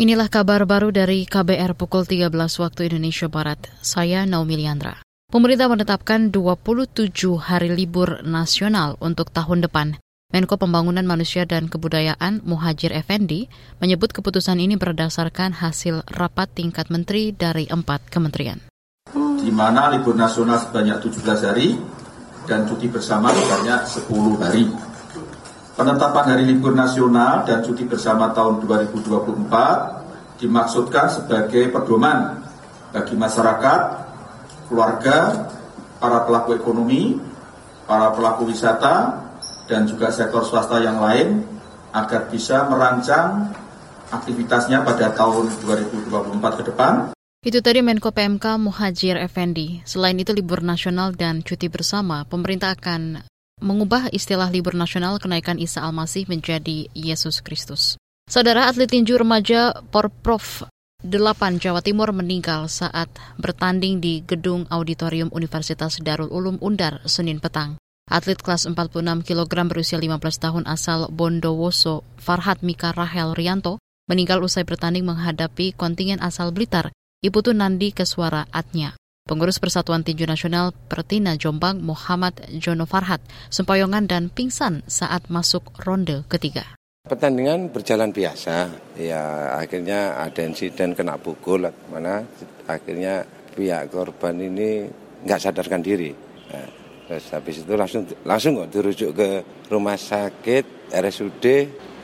Inilah kabar baru dari KBR pukul 13 waktu Indonesia Barat. Saya Naomi Liandra. Pemerintah menetapkan 27 hari libur nasional untuk tahun depan. Menko Pembangunan Manusia dan Kebudayaan Muhajir Effendi menyebut keputusan ini berdasarkan hasil rapat tingkat menteri dari empat kementerian. Di mana libur nasional sebanyak 17 hari dan cuti bersama sebanyak 10 hari. Penetapan hari libur nasional dan cuti bersama tahun 2024 dimaksudkan sebagai pedoman bagi masyarakat, keluarga, para pelaku ekonomi, para pelaku wisata, dan juga sektor swasta yang lain agar bisa merancang aktivitasnya pada tahun 2024 ke depan. Itu tadi Menko PMK Muhajir Effendi. Selain itu libur nasional dan cuti bersama, pemerintah akan mengubah istilah libur nasional kenaikan Isa Almasih menjadi Yesus Kristus. Saudara atlet tinju remaja Porprov 8 Jawa Timur meninggal saat bertanding di gedung auditorium Universitas Darul Ulum Undar Senin petang. Atlet kelas 46 kg berusia 15 tahun asal Bondowoso, Farhat Mika Rahel Rianto, meninggal usai bertanding menghadapi kontingen asal Blitar, Iputu Nandi Keswara Atnya. Pengurus Persatuan Tinju Nasional Pertina Jombang Muhammad Jono Farhat sempoyongan dan pingsan saat masuk ronde ketiga. Pertandingan berjalan biasa, ya akhirnya ada insiden kena pukul, mana akhirnya pihak korban ini nggak sadarkan diri. Nah, terus habis itu langsung langsung kok dirujuk ke rumah sakit RSUD,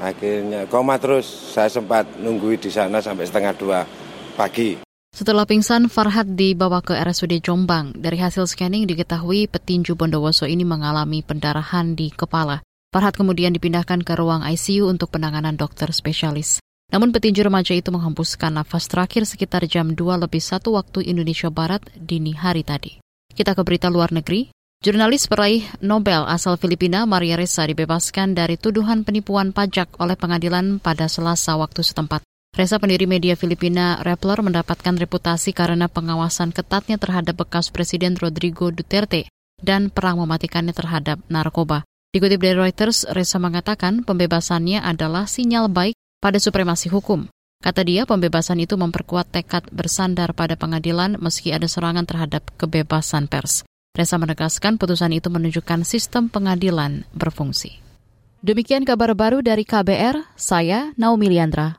akhirnya koma terus. Saya sempat nunggui di sana sampai setengah dua pagi. Setelah pingsan, Farhat dibawa ke RSUD Jombang. Dari hasil scanning diketahui petinju Bondowoso ini mengalami pendarahan di kepala. Farhat kemudian dipindahkan ke ruang ICU untuk penanganan dokter spesialis. Namun petinju remaja itu menghembuskan nafas terakhir sekitar jam 2 lebih satu waktu Indonesia Barat dini hari tadi. Kita ke berita luar negeri. Jurnalis peraih Nobel asal Filipina Maria Ressa dibebaskan dari tuduhan penipuan pajak oleh pengadilan pada Selasa waktu setempat. Reza pendiri media Filipina Rappler mendapatkan reputasi karena pengawasan ketatnya terhadap bekas Presiden Rodrigo Duterte dan perang mematikannya terhadap narkoba. Dikutip dari Reuters, Reza mengatakan pembebasannya adalah sinyal baik pada supremasi hukum. Kata dia, pembebasan itu memperkuat tekad bersandar pada pengadilan meski ada serangan terhadap kebebasan pers. Reza menegaskan putusan itu menunjukkan sistem pengadilan berfungsi. Demikian kabar baru dari KBR, saya Naomi Liandra.